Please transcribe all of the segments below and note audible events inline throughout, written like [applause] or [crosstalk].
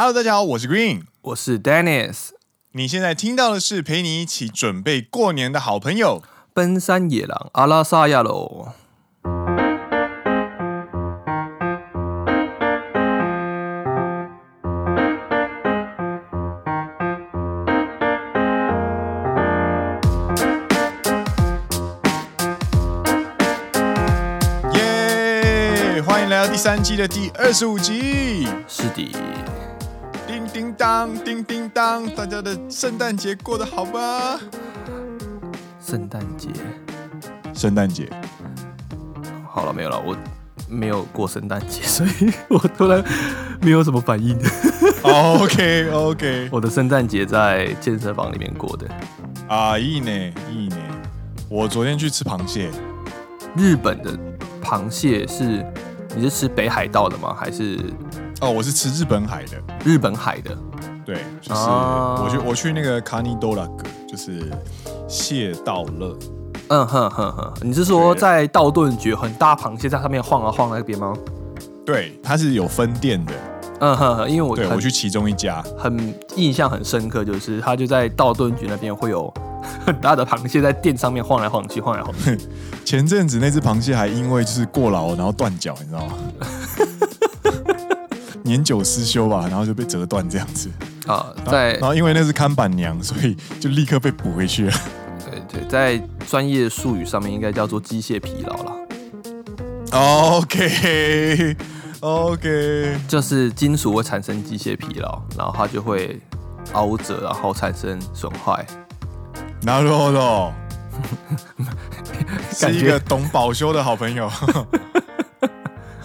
Hello，大家好，我是 Green，我是 Dennis。你现在听到的是陪你一起准备过年的好朋友——奔山野狼阿拉萨亚喽。耶！欢迎来到第三季的第二十五集。是的。叮叮当，叮叮当，大家的圣诞节过得好吗？圣诞节，圣诞节，好了没有了？我没有过圣诞节，所以[laughs] 我突然没有什么反应。 [laughs] OK OK，[laughs] 我的圣诞节在健身房里面过的。啊，いいね，いいね。我昨天去吃螃蟹。日本的螃蟹是，你是吃北海道的吗？还是？哦，我是吃日本海的，日本海的， 对，就是我去、啊、我去那个卡尼多拉格，就是蟹道乐，嗯哼哼哼，你是说在道顿崛很大螃蟹在上面晃啊晃那边吗？对，它是有分店的，嗯哼哼，因为我对我去其中一家，很印象很深刻，就是它就在道顿局那边会有 [laughs] 很大的螃蟹在店上面晃来晃去，晃来晃去。[laughs] 前阵子那只螃蟹还因为就是过劳然后断脚，你知道吗？[laughs] 年久失修吧，然后就被折断这样子啊。在然后因为那是看板娘，所以就立刻被补回去了。[laughs] 对对，在专业术语上面应该叫做机械疲劳了。OK OK，就是金属会产生机械疲劳，然后它就会凹折，然后产生损坏。なるほど，是[laughs] 一个懂保修的好朋友。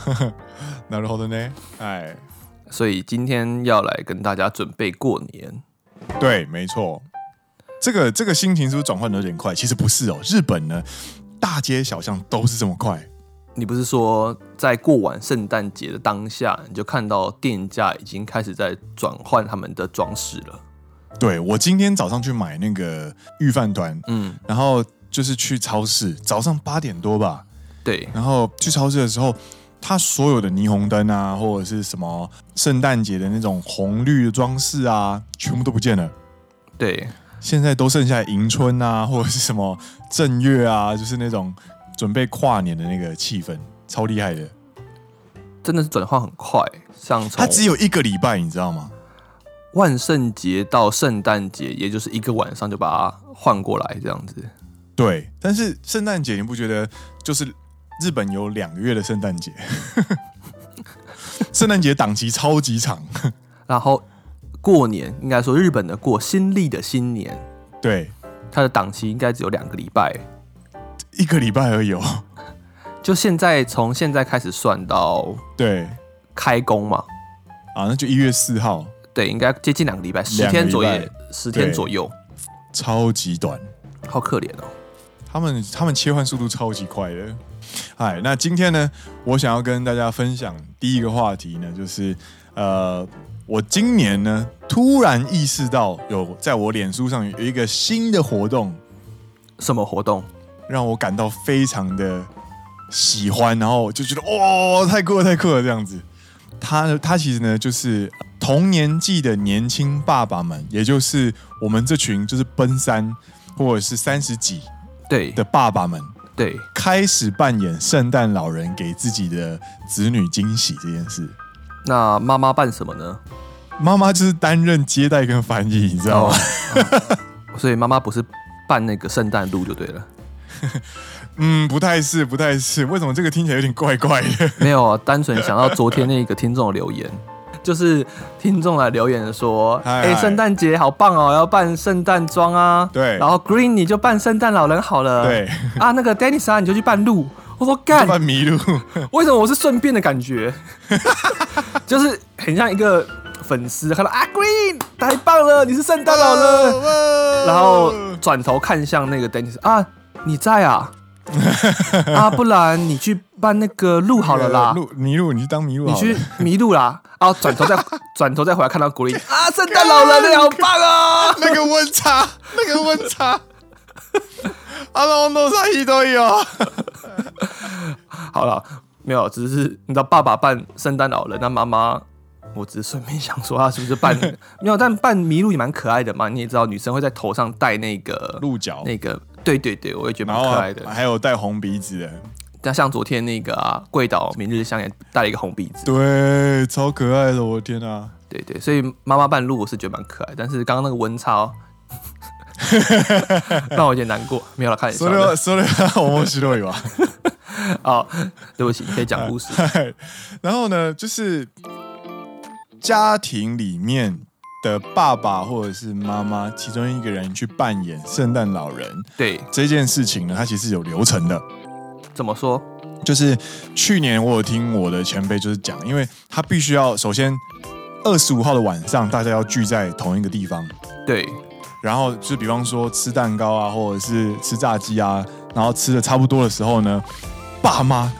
[laughs] なるほど呢，哎。 所以今天要来跟大家准备过年。对，没错。这个这个心情是不是转换的有点快？其实不是哦。日本呢，大街小巷都是这么快。你不是说在过完圣诞节的当下，你就看到店家已经开始在转换他们的装饰了？对，我今天早上去买那个御饭团，嗯，然后就是去超市，早上八点多吧。对，然后去超市的时候。它所有的霓虹灯啊，或者是什么圣诞节的那种红绿的装饰啊，全部都不见了。对，现在都剩下迎春啊，或者是什么正月啊，就是那种准备跨年的那个气氛，超厉害的。真的是转换很快，像它只有一个礼拜，你知道吗？万圣节到圣诞节，也就是一个晚上就把它换过来这样子。对，但是圣诞节你不觉得就是？日本有两个月的圣诞节，[laughs] 圣诞节档期超级长，然后过年应该说日本的过新历的新年，对，它的档期应该只有两个礼拜，一个礼拜而已。就现在从现在开始算到对。开工嘛，啊，那就一月四号，对，应该接近两个礼拜，十天左右，十天左右，超级短，好可怜哦。他们他们切换速度超级快的。嗨，那今天呢，我想要跟大家分享第一个话题呢，就是呃，我今年呢突然意识到有在我脸书上有一个新的活动，什么活动？让我感到非常的喜欢，然后就觉得哇，太酷了，太酷了这样子。他他其实呢就是同年纪的年轻爸爸们，也就是我们这群就是奔三或者是三十几对的爸爸们。对，开始扮演圣诞老人给自己的子女惊喜这件事。那妈妈扮什么呢？妈妈就是担任接待跟翻译，你知道吗？哦哦、[laughs] 所以妈妈不是扮那个圣诞鹿就对了。[laughs] 嗯，不太是，不太是。为什么这个听起来有点怪怪的？没有啊，单纯想到昨天那个听众留言。就是听众来留言说：“哎，圣诞节好棒哦，要扮圣诞装啊。”对，然后 Green 你就扮圣诞老人好了。对啊，那个 Dennis 啊，你就去扮鹿。我说干，扮麋鹿。为什么我是顺便的感觉？[laughs] 就是很像一个粉丝看到啊，Green 太棒了，你是圣诞老人。然后转头看向那个 Dennis 啊，你在啊？啊，不然你去扮那个鹿好了啦。鹿麋鹿，你去当麋鹿。你去麋鹿啦。然后转头再 [laughs] 转头再回来看到 Green [laughs] 啊，圣诞老人你好棒啊！[laughs] 那个温差，那个温差。啊，那我多少亿都有。好了，没有，只是你知道爸爸扮圣诞老人，那妈妈我只是顺便想说，他是不是扮没有？但扮麋鹿也蛮可爱的嘛。你也知道，女生会在头上戴那个鹿角，那个对对对，我也觉得蛮可爱的。还有戴红鼻子的，但像昨天那个啊，贵岛明日香也戴了一个红鼻子，对，超可爱的，我的天啊！对对，所以妈妈半路我是觉得蛮可爱，但是刚刚那个温差 [laughs] 让我有点难过，没有了，开始说了说了，我们许多有啊。[laughs] 哦，对不起，可以讲故事。[laughs] 然后呢，就是家庭里面的爸爸或者是妈妈，其中一个人去扮演圣诞老人。对这件事情呢，它其实有流程的。怎么说？就是去年我有听我的前辈就是讲，因为他必须要首先二十五号的晚上，大家要聚在同一个地方。对。然后就比方说吃蛋糕啊，或者是吃炸鸡啊，然后吃的差不多的时候呢。爸妈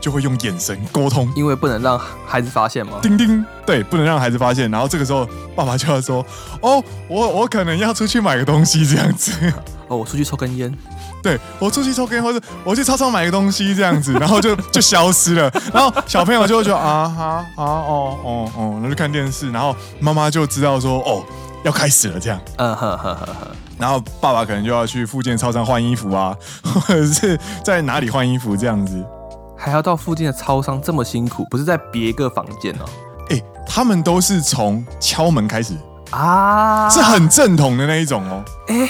就会用眼神沟通，因为不能让孩子发现嘛。叮叮，对，不能让孩子发现。然后这个时候，爸爸就要说：“哦，我我可能要出去买个东西，这样子。[laughs] 哦，我出去抽根烟。[laughs] 对，我出去抽根烟，或者我去超市买个东西，这样子。[laughs] 然后就就消失了。然后小朋友就会说：啊哈啊哦哦哦，然后就看电视。然后妈妈就知道说：哦，要开始了，这样。嗯哼哼哼哼。”然后爸爸可能就要去附近超商换衣服啊，或者是在哪里换衣服这样子，还要到附近的超商这么辛苦，不是在别个房间哦？哎，他们都是从敲门开始啊，是很正统的那一种哦。哎，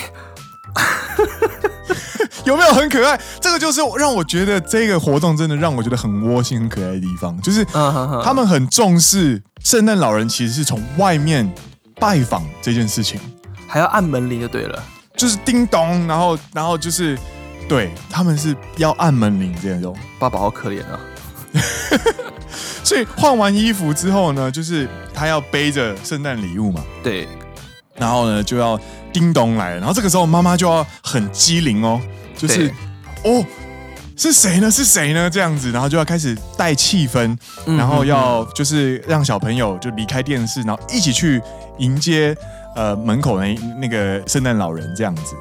[laughs] 有没有很可爱？这个就是让我觉得这个活动真的让我觉得很窝心、很可爱的地方，就是他们很重视圣诞老人，其实是从外面拜访这件事情。还要按门铃就对了，就是叮咚，然后然后就是，对，他们是要按门铃这种。爸爸好可怜啊！所以换完衣服之后呢，就是他要背着圣诞礼物嘛。对，然后呢就要叮咚来了，然后这个时候妈妈就要很机灵哦，就是哦是谁呢？是谁呢？这样子，然后就要开始带气氛，然后要就是让小朋友就离开电视，然后一起去迎接。呃，门口那那个圣诞老人这样子，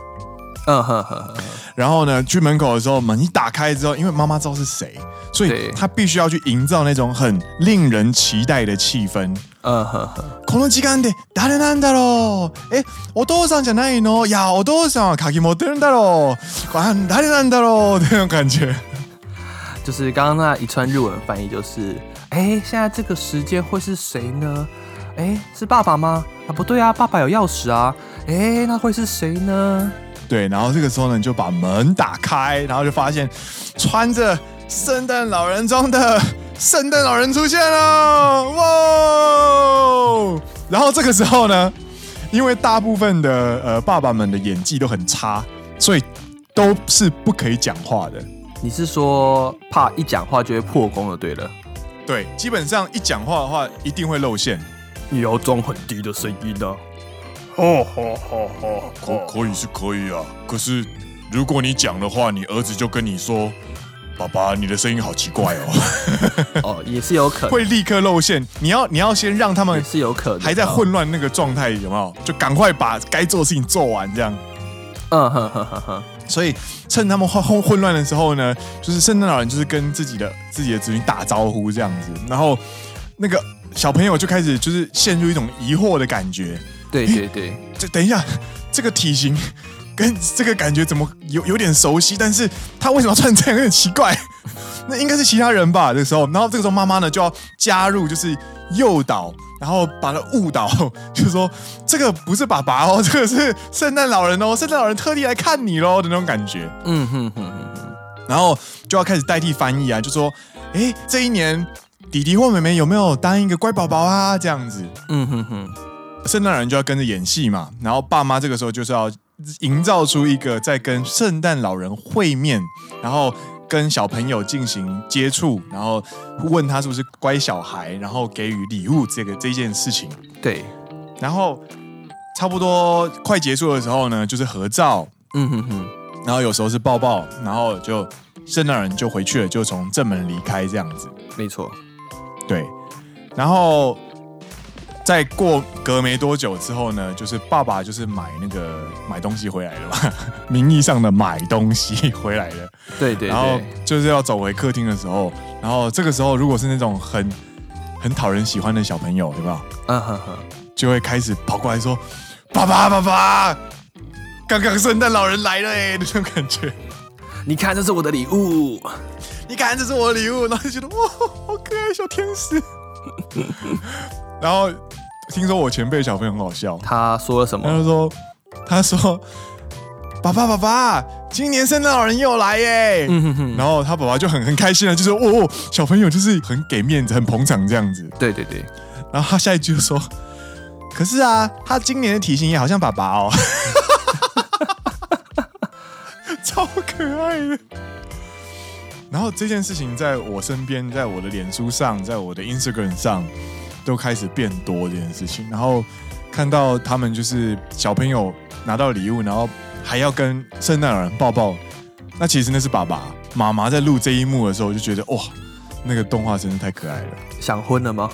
嗯哼哼哼，然后呢，去门口的时候，门一打开之后，因为妈妈知道是谁，所以他必须要去营造那种很令人期待的气氛。嗯哼哼，この时间で谁なんだろう？哎，お父さんじゃないの？呀，お父さんは键持ってるんだろう？啊，谁なんだろう？这种感觉，就是刚刚那一串日文翻译，就是，哎，现在这个时间会是谁呢？哎，是爸爸吗？啊，不对啊，爸爸有钥匙啊。哎，那会是谁呢？ 对，然后这个时候呢，你就把门打开，然后就发现穿着圣诞老人装的圣诞老人出现了，哇！然后这个时候呢，因为大部分的呃爸爸们的演技都很差，所以都是不可以讲话的。你是说怕一讲话就会破功了？对了，对，基本上一讲话的话一定会露馅。你要装很低的声音呢？哦，好好好，可可以是可以啊。可是如果你讲的话，你儿子就跟你说：“爸爸，你的声音好奇怪哦。[laughs] ”哦，也是有可能会立刻露馅。你要你要先让他们是有可能还在混乱那个状态，有没有？就赶快把该做的事情做完，这样。嗯哼哼哼哼。所以趁他们混混混乱的时候呢，就是圣诞老人就是跟自己的自己的子女打招呼这样子，然后那个。小朋友就开始就是陷入一种疑惑的感觉。对对对，这等一下，这个体型跟这个感觉怎么有有点熟悉？但是他为什么要穿这样，有点奇怪。[laughs] 那应该是其他人吧？这个时候，然后这个时候妈妈呢就要加入，就是诱导，然后把他误导，就是说这个不是爸爸哦，这个是圣诞老人哦，[laughs] 圣诞老人特地来看你喽的那种感觉。嗯哼哼哼哼，然后就要开始代替翻译啊，就说，哎，这一年。弟弟或妹妹有没有当一个乖宝宝啊？这样子，嗯哼哼，圣诞老人就要跟着演戏嘛。然后爸妈这个时候就是要营造出一个在跟圣诞老人会面，然后跟小朋友进行接触，然后问他是不是乖小孩，然后给予礼物这个这件事情。对，然后差不多快结束的时候呢，就是合照，嗯哼哼，然后有时候是抱抱，然后就圣诞人就回去了，就从正门离开这样子。没错。对，然后再过隔没多久之后呢，就是爸爸就是买那个买东西回来了嘛，[laughs] 名义上的买东西回来了。对对，对，然后就是要走回客厅的时候，然后这个时候如果是那种很很讨人喜欢的小朋友，对吧？嗯哼哼，就会开始跑过来说：“爸爸，爸爸，刚刚圣诞老人来了哎！”那种感觉。你看，这是我的礼物。你看，这是我的礼物。然后就觉得哇，好可爱，小天使。然后听说我前辈小朋友很好笑，他说了什么？他就说：“他说，爸爸，爸爸。”今年圣诞老人又来耶！嗯、哼哼，然后他爸爸就很很开心了，就说：“哦，小朋友就是很给面子，很捧场这样子。”对对对。然后他下一句就说：“可是啊，他今年的体型也好像爸爸哦，[laughs] 超可爱的。”然后这件事情在我身边，在我的脸书上，在我的 Instagram 上都开始变多这件事情。然后看到他们就是小朋友拿到礼物，然后。还要跟圣诞老人抱抱，那其实那是爸爸妈妈在录这一幕的时候，就觉得哇，那个动画真的太可爱了。想婚了吗？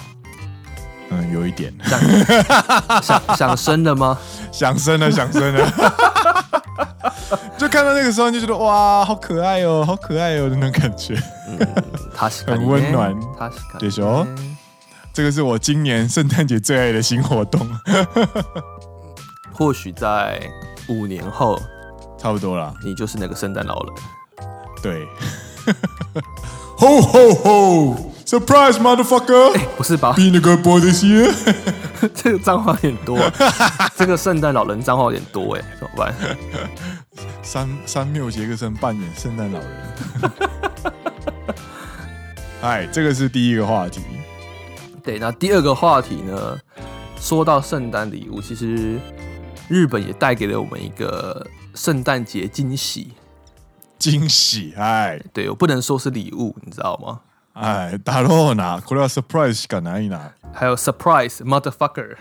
嗯，有一点。想想想生了吗？[laughs] 想生了，想生了。[laughs] 就看到那个时候，就觉得哇，好可爱哦，好可爱哦，那种感觉。嗯，他很温暖。他对说，这个是我今年圣诞节最爱的新活动。[laughs] 或许在。五年后，差不多了，你就是那个圣诞老人。对，[laughs] Ho ho ho，Surprise motherfucker！欸，不是吧？Be a good boy this year。[laughs] 这个脏话有点多，这个圣诞老人脏话有点多哎，怎么办？三三缪杰克森扮演圣诞老人。哎，这个是第一个话题。对，那第二个话题呢？说到圣诞礼物，其实。日本也带给了我们一个圣诞节惊喜，惊喜哎，对我不能说是礼物，你知道吗？哎，だろうな，これは surprise しかないな。还有 surprise motherfucker，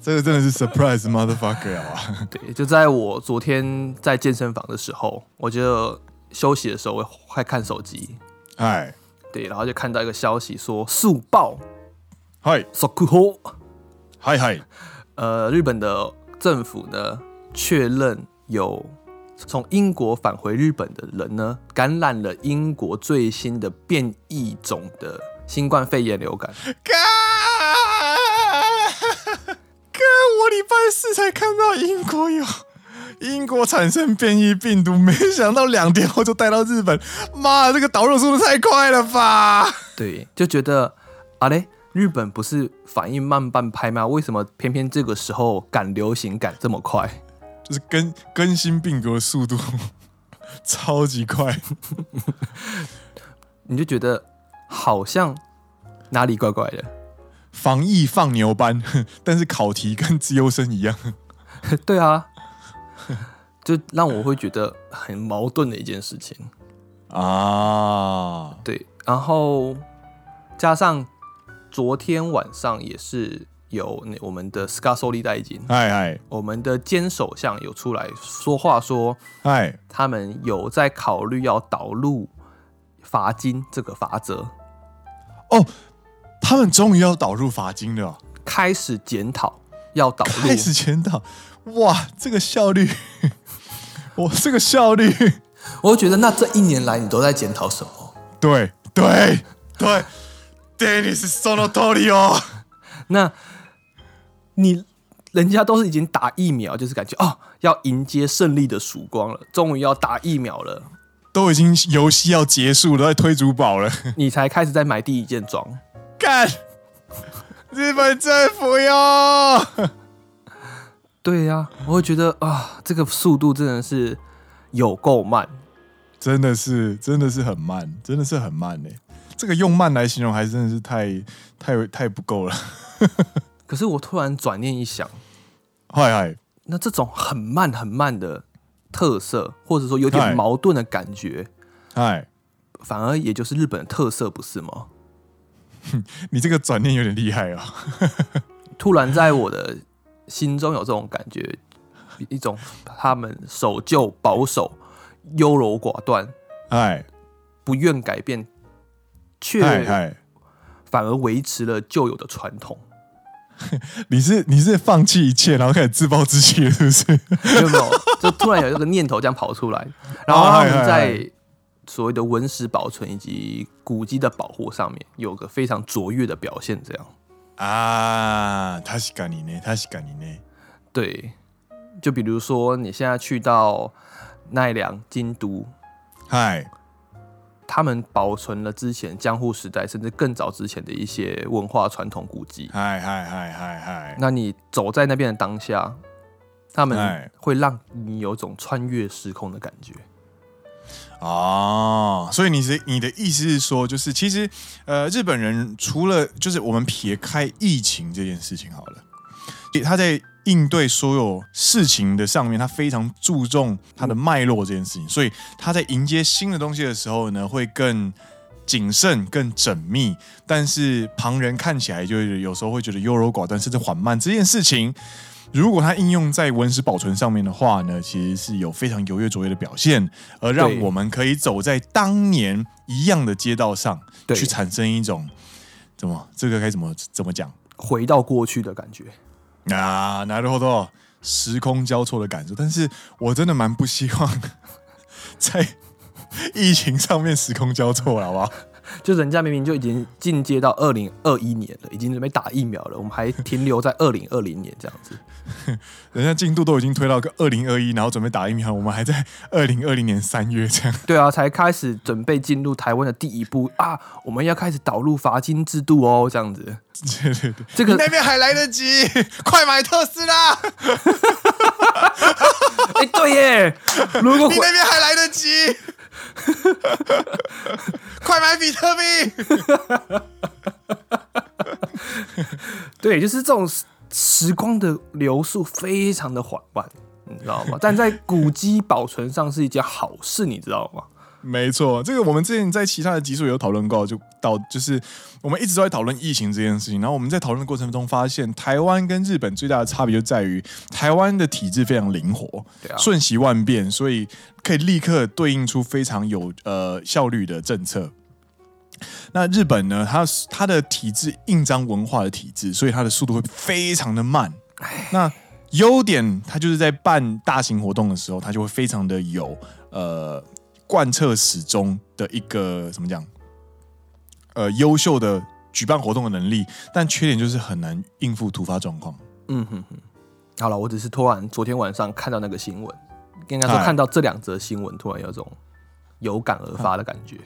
这个真的是 surprise motherfucker 啊！[laughs] 对，就在我昨天在健身房的时候，我就休息的时候我会看手机，哎，对，然后就看到一个消息说速报， 嗨，速报，嗨嗨，[laughs] 呃，日本的。政府呢确认有从英国返回日本的人呢感染了英国最新的变异种的新冠肺炎流感。哥，哥，我礼拜四才看到英国有英国产生变异病毒，没想到两天后就带到日本。妈，这个导入速度太快了吧？对，就觉得啊嘞。日本不是反应慢半拍吗？为什么偏偏这个时候赶流行赶这么快？就是更更新病毒的速度 [laughs] 超级快，[laughs] 你就觉得好像哪里怪怪的。防疫放牛班，[laughs] 但是考题跟自优生一样。对啊，就让我会觉得很矛盾的一件事情啊。对，然后加上。昨天晚上也是有那我们的 Scaroli 代金，哎哎，我们的坚首相有出来说话说，哎，他们有在考虑要导入罚金这个法则。哦，他们终于要导入罚金了，开始检讨要导入，开始检讨，哇，这个效率，[laughs] 哇，这个效率，我觉得那这一年来你都在检讨什么？对对对。对，你是说的道理哦。那，你人家都是已经打疫苗，就是感觉哦，要迎接胜利的曙光了，终于要打疫苗了，都已经游戏要结束了，在推主宝了，你才开始在买第一件装。干，日本政府哟。对呀、我会觉得啊，这个速度真的是有够慢，真的是，真的是很慢，真的是很慢呢。这个用慢来形容还真的是太太太不够了。[laughs] 可是我突然转念一想，嗨嗨，那这种很慢很慢的特色，或者说有点矛盾的感觉，嗨，反而也就是日本的特色，不是吗？[laughs] 你这个转念有点厉害啊！[laughs] 突然在我的心中有这种感觉，一种他们守旧、保守、优柔寡断，哎，不愿改变。却反而维持了旧有的传统。[laughs] 你是你是放弃一切，然后开始自暴自弃了，是不是？没有没有，[laughs] 就突然有这个念头这样跑出来，然后他们在所谓的文史保存以及古迹的保护上面有个非常卓越的表现。这样啊，他是干你呢，他是干你呢。对，就比如说你现在去到奈良、京都，嗨，他们保存了之前江户时代甚至更早之前的一些文化传统古迹。嗨嗨嗨嗨嗨，那你走在那边的当下，他们会让你有种穿越时空的感觉。哦，所以你是你的意思是说，就是其实呃，日本人除了就是我们撇开疫情这件事情好了，他在应对所有事情的上面，他非常注重他的脉络这件事情，所以他在迎接新的东西的时候呢，会更谨慎、更缜密。但是旁人看起来就有时候会觉得优柔寡断，甚至缓慢这件事情。如果它应用在文史保存上面的话呢，其实是有非常优越卓越的表现，而让我们可以走在当年一样的街道上，去产生一种怎么这个该怎么怎么讲？回到过去的感觉啊，なるほど，时空交错的感受。但是我真的蛮不希望[laughs] 在疫情上面时空交错了，好不好？ 就人家明明就已经进阶到二零二一年了，已经准备打疫苗了，我们还停留在二零二零年这样子。[laughs] 人家进度都已经推到个二零二一，然后准备打疫苗，我们还在 [laughs] 二零二零年三月这样。对啊，才开始准备进入台湾的第一步啊！我们要开始导入罚金制度哦，这样子。对对对，这个你那边还来得及，[laughs] 快买特斯拉！哎，对耶，如果你那边还来得及。[laughs] 快买比特币！[laughs] 对，就是这种时光的流速非常的缓慢，你知道吗？但在古籍保存上是一件好事，你知道吗？没错，这个我们之前在其他的集数有讨论过，就到就是我们一直都在讨论疫情这件事情。然后我们在讨论的过程中发现，台湾跟日本最大的差别就在于台湾的体制非常灵活，瞬息万变，所以可以立刻对应出非常有呃效率的政策。那日本呢，它它的体制印章文化的体制，所以它的速度会非常的慢。那优点，它就是在办大型活动的时候，它就会非常的有呃。贯彻始终的一个怎么讲？呃，优秀的举办活动的能力，但缺点就是很难应付突发状况。嗯哼哼。好了，我只是突然昨天晚上看到那个新闻，应该说看到这两则新闻，突然有种有感而发的感觉。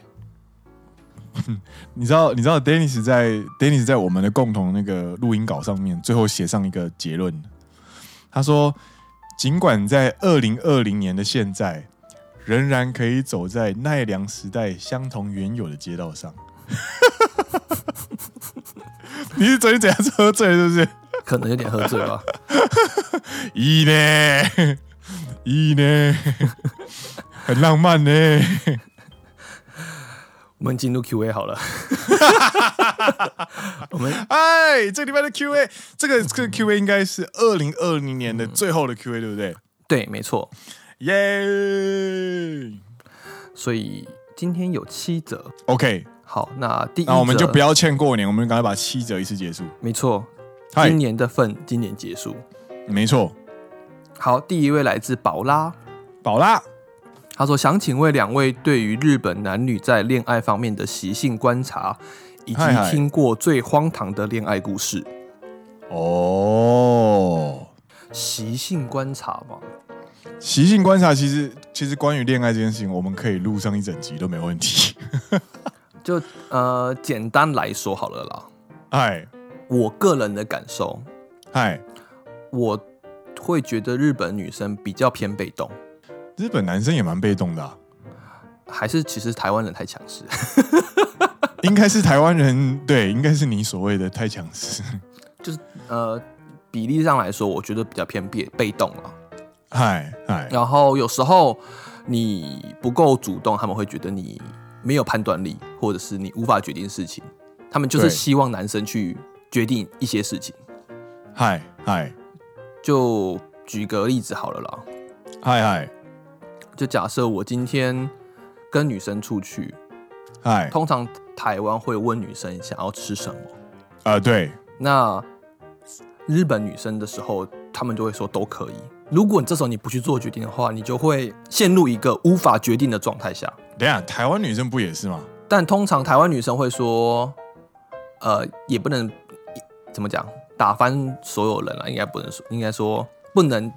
[laughs] 你知道？你知道？Dennis 在 Dennis 在我们的共同那个录音稿上面，最后写上一个结论。他说：“尽管在二零二零年的现在。”仍然可以走在奈良时代相同原有的街道上。[laughs] 你是昨天怎样喝醉？是不是？可能有点喝醉吧。[laughs] 咦呢？咦呢？很浪漫呢。[laughs] 我们进入 Q&A 好了。我们哎，这礼拜的 Q&A，这个这个 Q&A 应该是二零二零年的最后的 Q&A，对不对？对，没错。耶所以今天有七折，OK。好，那第一，那我们就不要欠过年，我们赶快把七折一次结束。没错，今年的份今年结束。没错。好，第一位来自宝拉，宝拉，他说想请问两位，对于日本男女在恋爱方面的习性观察，以及听过最荒唐的恋爱故事。哦，习性观察吗？习性观察，其实其实关于恋爱这件事情，我们可以录上一整集都没问题。[laughs] 就呃，简单来说好了啦。哎，我个人的感受，哎，我会觉得日本女生比较偏被动，日本男生也蛮被动的啊。还是其实台湾人太强势？[laughs] 应该是台湾人，对，应该是你所谓的太强势。[laughs] 就是呃，比例上来说，我觉得比较偏被被动啊。嗨嗨，然后有时候你不够主动，他们会觉得你没有判断力，或者是你无法决定事情。他们就是希望男生去决定一些事情。嗨嗨，就举个例子好了啦。嗨嗨，就假设我今天跟女生出去，嗨，通常台湾会问女生想要吃什么。呃，对。那日本女生的时候，他们就会说都可以。如果你这时候你不去做决定的话，你就会陷入一个无法决定的状态下。等下，台湾女生不也是吗？但通常台湾女生会说，呃，也不能怎么讲，打翻所有人了，应该不能说，应该说不能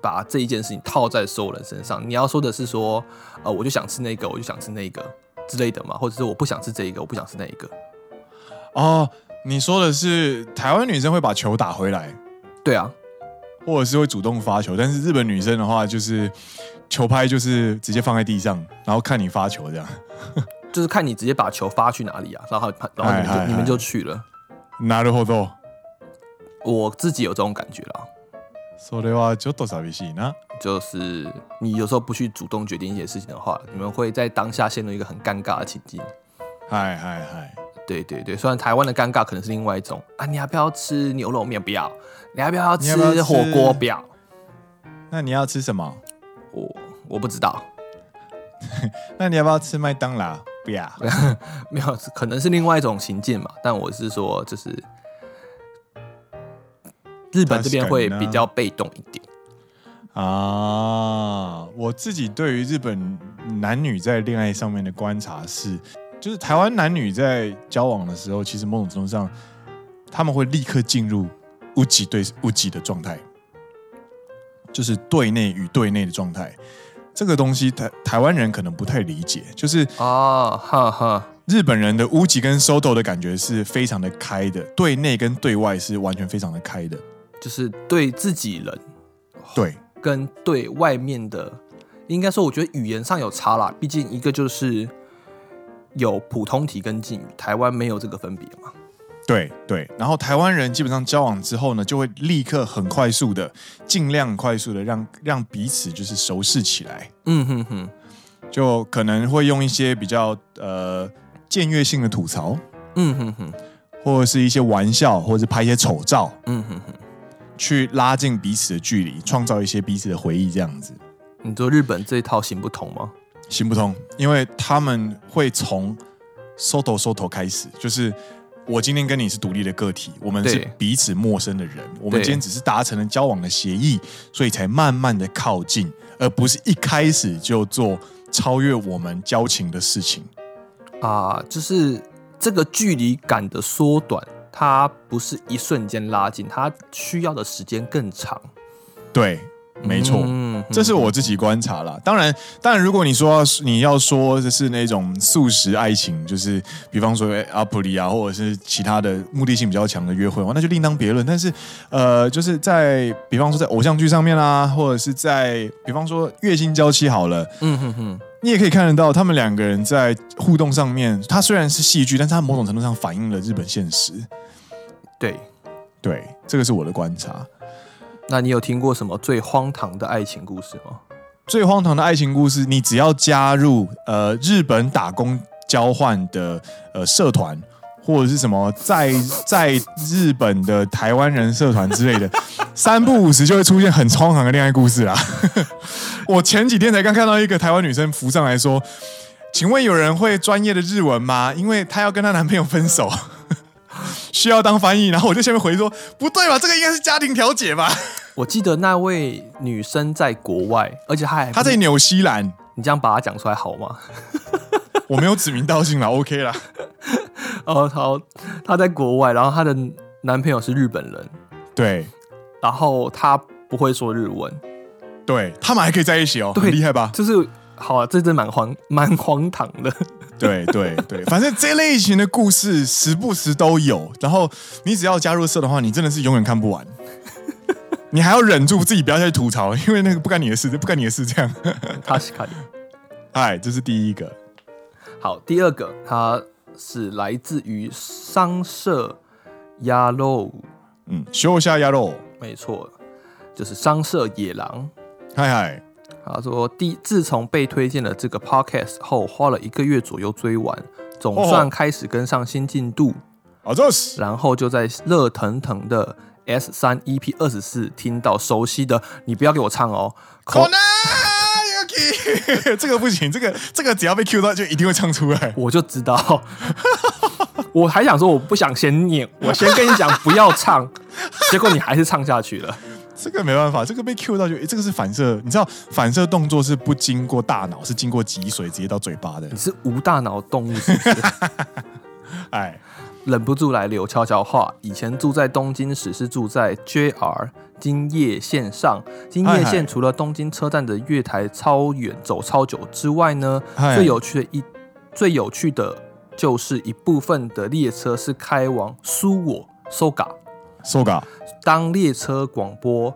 把这一件事情套在所有人身上。你要说的是说，呃，我就想吃那个，我就想吃那个之类的嘛，或者是我不想吃这一个，我不想吃那一个。哦，你说的是台湾女生会把球打回来？对啊，或者是会主动发球，但是日本女生的话就是球拍就是直接放在地上，然后看你发球这样。就是看你直接把球发去哪里啊，然后然后你们就你们就去了。なるほど。我自己有这种感觉啦。それはちょっと寂しいな。就是你有时候不去主动决定一些事情的话，你们会在当下陷入一个很尴尬的情境。嗨嗨嗨， 对对对，虽然台湾的尴尬可能是另外一种啊，你要不要吃牛肉面？不要。你要不要吃火锅？不要。那你要吃什么？我我不知道。[laughs] 那你要不要吃麦当劳？不要，[laughs] 没有，可能是另外一种情境嘛。但我是说，就是日本这边会比较被动一点啊。我自己对于日本男女在恋爱上面的观察是，就是台湾男女在交往的时候，其实某种程度上他们会立刻进入屋脊对屋脊的状态，就是对内与对内的状态。这个东西台台湾人可能不太理解，就是啊哈哈，日本人的屋脊跟 SOTO 的感觉是非常的开的，对内跟对外是完全非常的开的，就是对自己人，对，跟对外面的，应该说我觉得语言上有差啦，毕竟一个就是有普通体跟敬语，台湾没有这个分别嘛。对对，然后台湾人基本上交往之后呢，就会立刻很快速的，尽量快速的让让彼此就是熟识起来。嗯哼哼，就可能会用一些比较呃僭越性的吐槽。嗯哼哼，或者是一些玩笑，或者是拍一些丑照。嗯哼哼，去拉近彼此的距离，创造一些彼此的回忆，这样子。你说日本这一套行不通吗？行不通，因为他们会从 SOTO SOTO 开始，就是。我今天跟你是独立的个体，我们是彼此陌生的人。我们今天只是达成了交往的协议，所以才慢慢的靠近，而不是一开始就做超越我们交情的事情。啊，就是这个距离感的缩短，它不是一瞬间拉近，它需要的时间更长。对。没错，嗯，这是我自己观察啦。当然，当然，如果你说你要说的是那种素食爱情，就是比方说阿普里啊，或者是其他的目的性比较强的约会，那就另当别论。但是，呃，就是在比方说在偶像剧上面啦，或者是在比方说月薪娇妻好了，嗯哼哼，你也可以看得到他们两个人在互动上面，它虽然是戏剧，但是它某种程度上反映了日本现实。对，对，这个是我的观察。那你有听过什么最荒唐的爱情故事吗？最荒唐的爱情故事，你只要加入呃日本打工交换的呃社团，或者是什么在 [laughs] 在日本的台湾人社团之类的，[laughs] 三不五时就会出现很荒唐的恋爱故事啦。[laughs] 我前几天才刚看到一个台湾女生浮上来说：“请问有人会专业的日文吗？因为她要跟她男朋友分手。”需要当翻译，然后我就下面回说不对吧？这个应该是家庭调解吧？我记得那位女生在国外，而且她还她在纽西兰。你这样把她讲出来好吗？[laughs] 我没有指名道姓了，OK 啦。哦，好，她在国外，然后她的男朋友是日本人，对，然后她不会说日文，对，他们还可以在一起哦，很厉害吧？就是好啊，这真蛮荒蛮荒唐的。[laughs] 对对对，反正这类型的故事时不时都有。然后你只要加入社的话，你真的是永远看不完。[laughs] 你还要忍住自己不要再吐槽，因为那个不干你的事，不干你的事。这样，他是看的。哎，这是第一个。好，第二个，它是来自于商社鸭肉。嗯，秀下鸭肉，没错，就是商社野狼。嗨嗨。他说：“第自从被推荐了这个 podcast 后，花了一个月左右追完，总算开始跟上新进度。好，这是。然后就在热腾腾的 S 三 EP 二十四听到熟悉的，你不要给我唱哦。可能 [laughs] 这个不行，这个这个只要被 Q 到就一定会唱出来。我就知道，[laughs] 我还想说我不想先念，我先跟你讲不要唱，结果你还是唱下去了。”这个没办法，这个被 Q 到就，这个是反射，你知道反射动作是不经过大脑，是经过脊髓直接到嘴巴的。你是无大脑动物是不是？[laughs] 哎，忍不住来留悄悄话。以前住在东京时是住在 JR 京叶线上，京叶线除了东京车站的月台超远走超久之外呢，最有趣的一最有趣的就是一部分的列车是开往苏我 Soga。当列车广播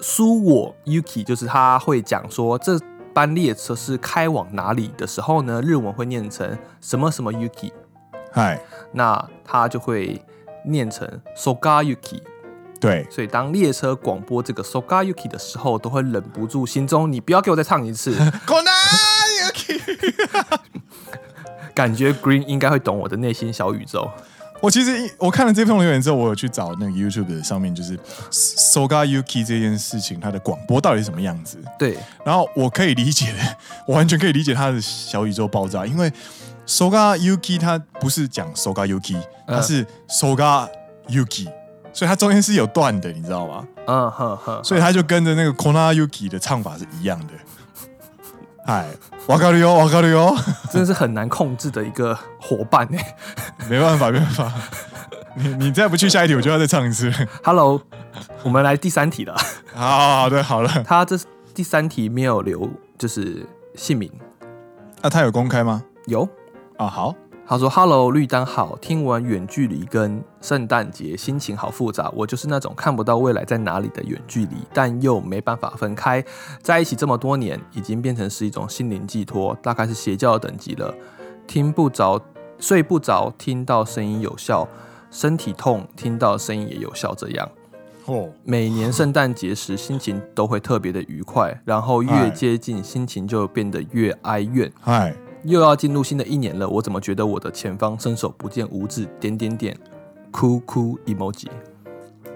苏我 Yuki，就是他会讲说这班列车是开往哪里的时候呢，日文会念成什么什么 Yuki，嗨，那他就会念成 Soga Yuki。对，所以当列车广播这个 Soga Yuki 的时候，都会忍不住心中，你不要给我再唱一次。[laughs] Yuki，感觉 Green 应该会懂我的内心小宇宙。我其实我看了这封留言之后，我有去找那个 YouTube 上面，就是 Soga Yuki 这件事情，它的广播到底是什么样子？对，然后我可以理解，我完全可以理解他的小宇宙爆炸，因为 Soga Yuki 它不是讲 Soga Yuki，它是 Soga Yuki，所以它中间是有断的，你知道吗？嗯哼哼，所以它就跟着那个 Kona Yuki 的唱法是一样的。嗨，わかるよ，わかるよ，[laughs] 真的是很难控制的一个伙伴哎，[laughs] 没办法，没办法，你你再不去下一题，我就要再唱一次。 Hello，我们来第三题了。好，好的，好了。他这第三题没有留，就是姓名。那、啊、他有公开吗？有啊，好。 他说：“Hello，绿灯好。听完远距离跟圣诞节，心情好复杂。我就是那种看不到未来在哪里的远距离，但又没办法分开在一起这么多年，已经变成是一种心灵寄托，大概是邪教的等级了。听不着，睡不着，听到声音有效；身体痛，听到声音也有效。这样，哦，每年圣诞节时，心情都会特别的愉快，然后越接近，心情就变得越哀怨。嗨。”又要进入新的一年了，我怎么觉得我的前方伸手不见五指？点点点，哭哭 emoji。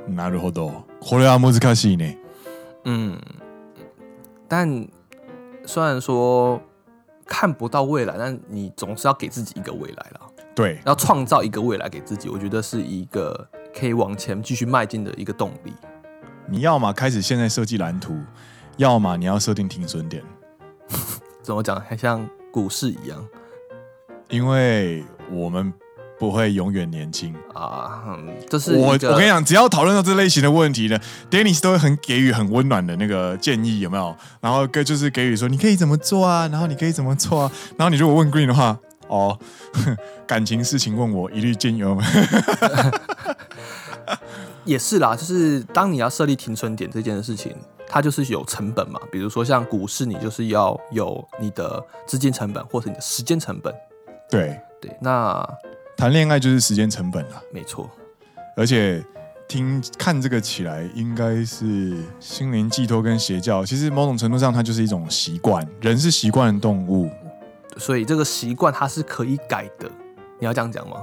なるほど。これは难しいね。嗯，但虽然说看不到未来，但你总是要给自己一个未来了。对，要创造一个未来给自己，我觉得是一个可以往前继续迈进的一个动力。你要么开始现在设计蓝图，要么你要设定停损点。[laughs] 怎么讲？还像。 股市一样，因为我们不会永远年轻啊。嗯，这是我我跟你讲，只要讨论到这类型的问题呢，Dennis 都会很给予很温暖的那个建议，有没有？然后跟就是给予说你可以怎么做啊，然后你可以怎么做啊。然后你如果问 Green 的话，哦，[laughs] 感情事情问我一律建议。[laughs] 也是啦，就是当你要设立停损点这件事情。它就是有成本嘛，比如说像股市，你就是要有你的资金成本或者你的时间成本。对对，那谈恋爱就是时间成本了，没错。而且听看这个起来，应该是心灵寄托跟邪教。其实某种程度上，它就是一种习惯，人是习惯的动物，所以这个习惯它是可以改的。你要这样讲吗？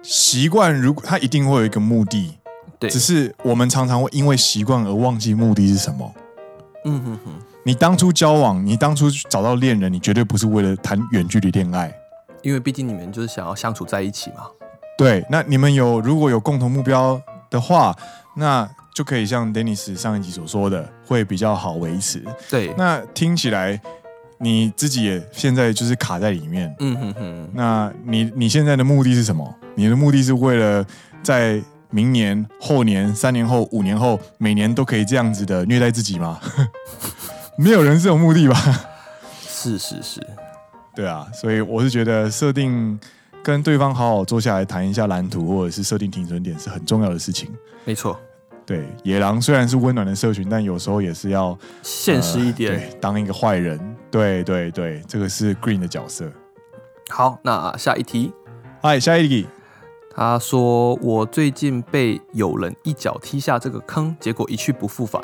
习惯如果它一定会有一个目的，对，只是我们常常会因为习惯而忘记目的是什么。嗯哼哼，你当初交往，你当初找到恋人，你绝对不是为了谈远距离恋爱，因为毕竟你们就是想要相处在一起嘛。对，那你们有如果有共同目标的话，那就可以像 Dennis 上一集所说的，会比较好维持。对，那听起来你自己也现在就是卡在里面。嗯哼哼，那你你现在的目的是什么？你的目的是为了在。明年、后年、三年后、五年后，每年都可以这样子的虐待自己吗？[laughs] 没有人是有目的吧？是是是，对啊，所以我是觉得设定跟对方好好坐下来谈一下蓝图，或者是设定停损点是很重要的事情。没错，对，野狼虽然是温暖的社群，但有时候也是要现实一点，呃、对，当一个坏人。对对对，这个是 Green 的角色。好，那下一题，嗨，下一题。他说：“我最近被有人一脚踢下这个坑，结果一去不复返。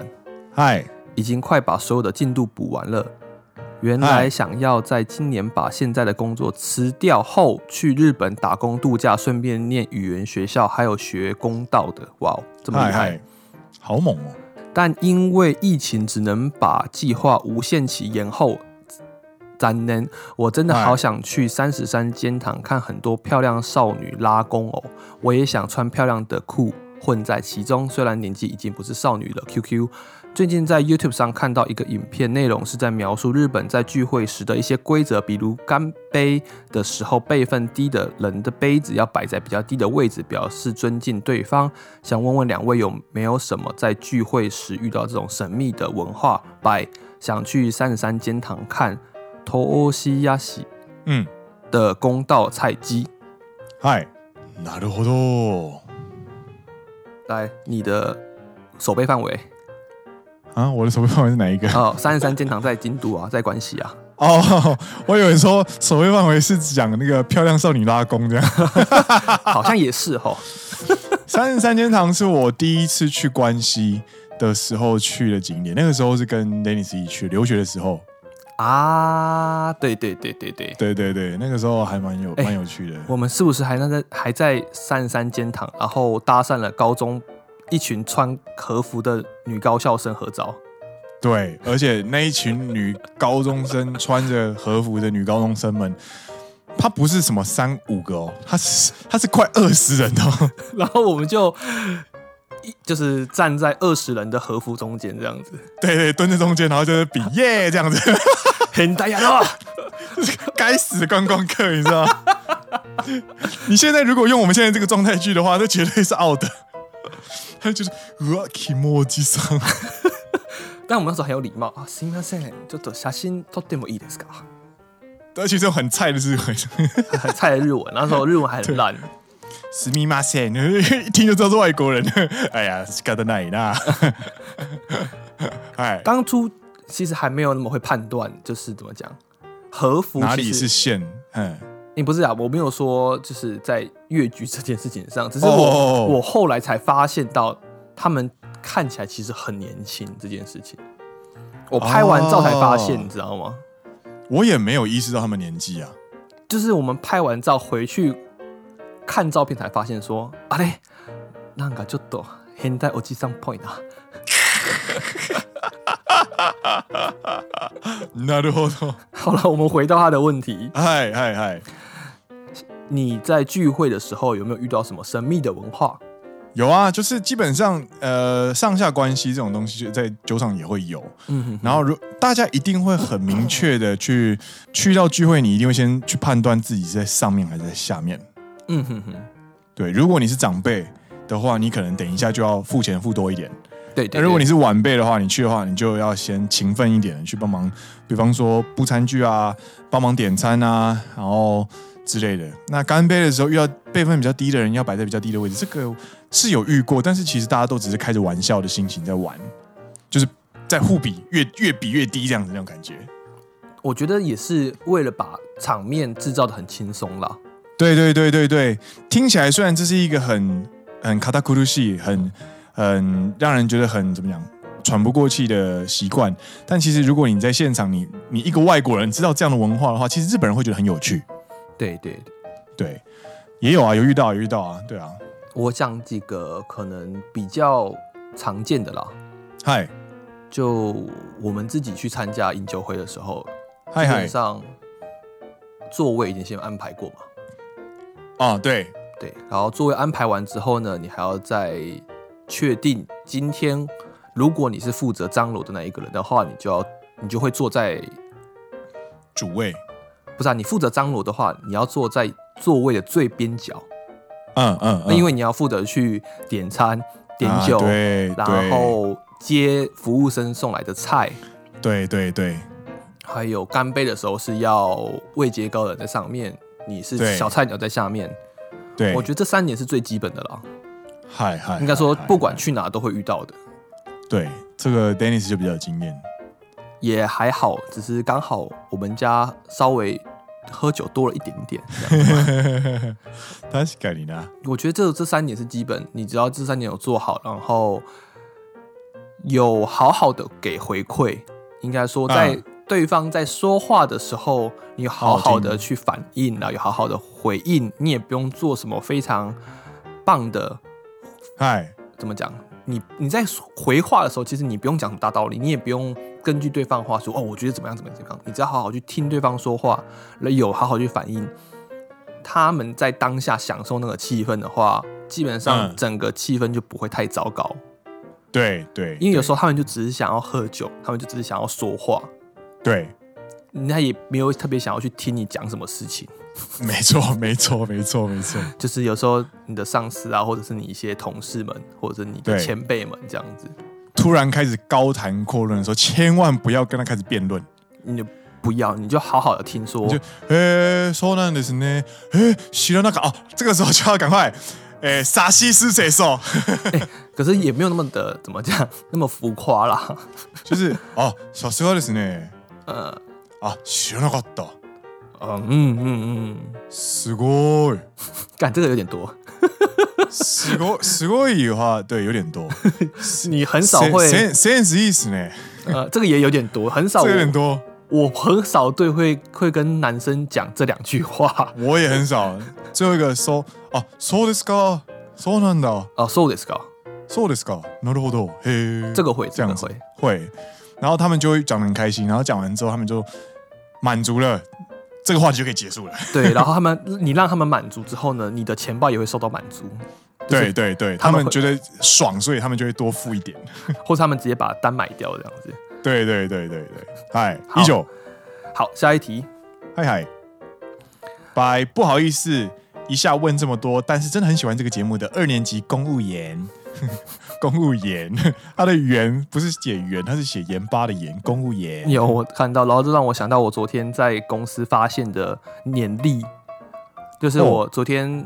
嗨，已经快把所有的进度补完了。原来想要在今年把现在的工作辞掉后，去日本打工度假，顺便念语言学校，还有学公道的。哇，这么厉害，好猛哦！但因为疫情，只能把计划无限期延后。”三年，我真的好想去三十三间堂看很多漂亮少女拉弓哦！我也想穿漂亮的裤混在其中。虽然年纪已经不是少女了，QQ。最近在 YouTube 上看到一个影片，内容是在描述日本在聚会时的一些规则，比如干杯的时候，辈分低的人的杯子要摆在比较低的位置，表示尊敬对方。想问问两位有没有什么在聚会时遇到这种神秘的文化？拜，想去三十三间堂看托西亚西嗯的公道菜鸡。嗨，なるほど。来，你的守备范围。啊，我的守备范围是哪一个？哦，三十三间堂在京都啊，在关西啊。哦，我以为说守备范围是讲那个漂亮少女拉弓这样，[laughs] 好像也是哈。三十三间堂是我第一次去关西的时候去的景点，那个时候是跟 Dennis 一起去留学的时候 啊。对对对对对对对对，那个时候还蛮有蛮、欸、有趣的。我们是不是还那个还在三十三间堂，然后搭讪了高中？一群穿和服的女高校生合照，对，而且那一群女高中生穿着和服的女高中生们，她不是什么三五个哦，她是她是快二十人哦，[laughs] 然后我们就一就是站在二十人的和服中间这样子，对对，蹲在中间，然后就是比耶这样子，很大呀，[laughs] 该死的观光客，你知道吗？你现在如果用我们现在这个状态剧的话，那绝对是 out 的。他就是哇，気持ちさん。[laughs] 但我们那时候很有礼貌啊，すみません，ちょっと写真撮ってもいいですか？而且这种[laughs] 很菜的日文，很菜的日文，那时候日文还很烂。 すみません，[laughs] 一听就知道是外国人。[laughs] 哎呀，仕方ないな。[laughs] 哎，当初其实还没有那么会判断，就是怎么讲，和服哪里是线？嗯。你、欸、不是啊，我没有说就是在越剧这件事情上，只是我 oh, oh, oh, oh. 我后来才发现到他们看起来其实很年轻这件事情。我拍完照才发现，oh. 你知道吗？我也没有意识到他们年纪啊。就是我们拍完照回去 看照片才发现说，啊嘞，那个就多现代おじさんっぽいな。なるほど。好了，我们回到他的问题。嗨嗨嗨。你在聚会的时候有没有遇到什么神秘的文化？有啊，就是基本上呃上下关系这种东西，在酒场也会有。嗯哼，然后如大家一定会很明确的去去到聚会，你一定会先去判断自己是在上面还是在下面。 嗯哼哼，对，如果你是长辈的话，你可能等一下就要付钱付多一点。对，对，对，那如果你是晚辈的话，你去的话，你就要先勤奋一点去帮忙，比方说布餐具啊，帮忙点餐啊，然后。之类的，那干杯的时候遇到辈分比较低的人，要摆在比较低的位置，这个是有遇过，但是其实大家都只是开着玩笑的心情在玩，就是在互比，越越比越低这样子那种感觉。我觉得也是为了把场面制造的很轻松啦。对对对对对，听起来虽然这是一个很很坚苦しい，很很让人觉得很怎么讲喘不过气的习惯，但其实如果你在现场，你你一个外国人知道这样的文化的话，其实日本人会觉得很有趣。对对对，也有啊，有遇到，有遇到啊，对啊。我讲几个可能比较常见的啦。嗨，就我们自己去参加饮酒会的时候，嗨基本上座位已经先安排过嘛。啊，对对，然后座位安排完之后呢，你还要再确定今天如果你是负责张罗的那一个人的话，你就要你就会坐在主位。不是啊，你负责张罗的话，你要坐在座位的最边角。嗯嗯，那因为你要负责去点餐、点酒，啊、对，然后接服务生送来的菜。对对对。还有干杯的时候是要位阶高的人在上面，你是小菜鸟在下面。对，我觉得这三年是最基本的了。嗨嗨，应该说不管去哪都会遇到的。对，这个 Dennis 就比较有经验。也还好，只是刚好我们家稍微。喝酒多了一点点，[laughs] 他是改你的。我觉得这这三年是基本，你只要这三年有做好，然后有好好的给回馈，应该说在对方在说话的时候，你好好的去反应，然后有好好的回应，你也不用做什么非常棒的。嗨，怎么讲？你你在回话的时候，其实你不用讲什么大道理，你也不用根据对方话说哦，我觉得怎么样怎么样怎么样，你只要好好去听对方说话，有好好去反应，他们在当下享受那个气氛的话，基本上整个气氛就不会太糟糕。对对，因为有时候他们就只是想要喝酒，他们就只是想要说话。对，他也没有特别想要去听你讲什么事情。没错，没错，没错，没错。[laughs] 就是有时候你的上司啊，或者是你一些同事们，或者你的前辈们这样子，突然开始高谈阔论的时候，千万不要跟他开始辩论。你就不要，你就好好的听说。就诶，说那的是呢，诶，学了那个哦，这个时候就要赶快。[laughs] 哎，沙西是谁说？[laughs] 可是也没有那么的怎么讲，那么浮夸啦。就是哦，小时候ですね。 呃，啊，知らなかった。嗯嗯嗯，すごい。[laughs] 干这个有点多。すごすごい的话，对，有点多。[laughs] 你很少会。sense 意思呢？呃，这个也有点多，很少。有点多。我很少对会会跟男生讲这两句话。我也很少。最后一个说啊，そうですか，そうなんだ。啊，そうですか，そうですか。なるほど。嘿，这个会这样子会会。 然后他们就会讲的很开心，然后讲完之后，他们就满足了，这个话题就可以结束了。[laughs] 对，然后他们你让他们满足之后呢，你的钱包也会受到满足。[laughs] 对对对，他们觉得爽，所以他们就会多付一点，[laughs] 或者他们直接把单买掉这样子。对对对对对，嗨，一九，好，下一题，嗨嗨，拜，不好意思，一下问这么多，但是真的很喜欢这个节目的二年级公务员，公务员，[laughs] 他的员不是写员，他是写盐巴的盐，公务员。有我看到，然后就让我想到我昨天在公司发现的年历，就是我昨天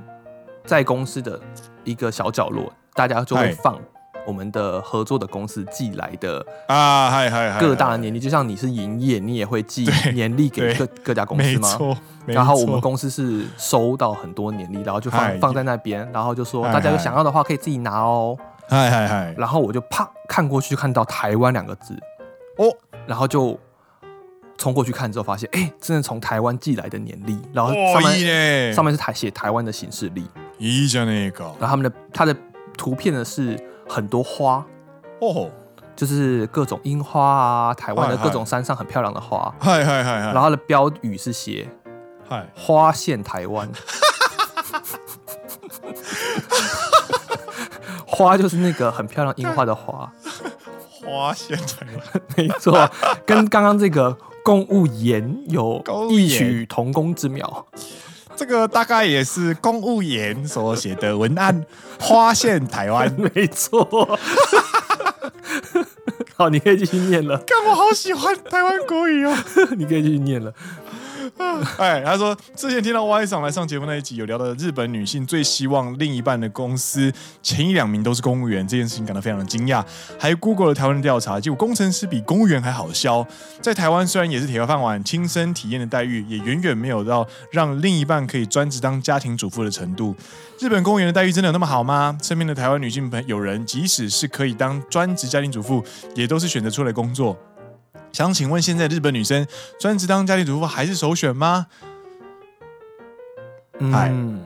在公司的一个小角落，大家就会放。我们的合作的公司寄来的啊，嗨嗨，各大的年历，就像你是营业，你也会寄年历给各各家公司吗？然后我们公司是收到很多年历，然后就放放在那边，然后就说大家有想要的话可以自己拿哦。嗨嗨嗨，然后我就啪看过去，看到台湾两个字。哦，然后就冲过去看之后，发现哎，真的从台湾寄来的年历，然后上面上面是台写台湾的行事历，咦，这样那个，然后他们的他的图片呢是。很多花。哦，就是各种樱花啊，台湾的各种山上很漂亮的花，嗨嗨嗨，然后它的标语是写“嗨。花现台湾”，花就是那个很漂亮樱花的花，花现台湾，[laughs] 没错，跟刚刚这个公务员有异曲同工之妙。这个大概也是公务员所写的文案，花现台湾，[laughs] 没错。[laughs] 好，你可以继续念了。看，我好喜欢台湾国语哦，你可以继续念了。[laughs] 哎，他说之前听到 Y 桑来上节目那一集，有聊到日本女性最希望另一半的公司前一两名都是公务员，这件事情感到非常的惊讶。还 Google 了台湾调查，结果工程师比公务员还好销。在台湾虽然也是铁饭碗，亲身体验的待遇也远远没有到让另一半可以专职当家庭主妇的程度。日本公务员的待遇真的有那么好吗？身边的台湾女性朋友人，即使是可以当专职家庭主妇，也都是选择出来工作。想请问，现在日本女生专职当家庭主妇还是首选吗？嗯，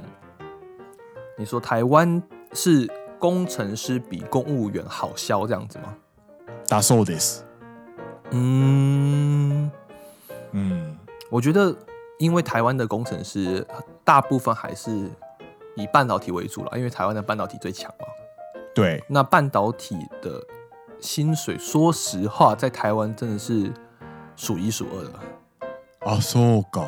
你说台湾是工程师比公务员好销这样子吗？だそうです。嗯嗯，我觉得因为台湾的工程师大部分还是以半导体为主了，因为台湾的半导体最强嘛。对，那半导体的。 薪水，说实话，在台湾真的是数一数二的啊！说高，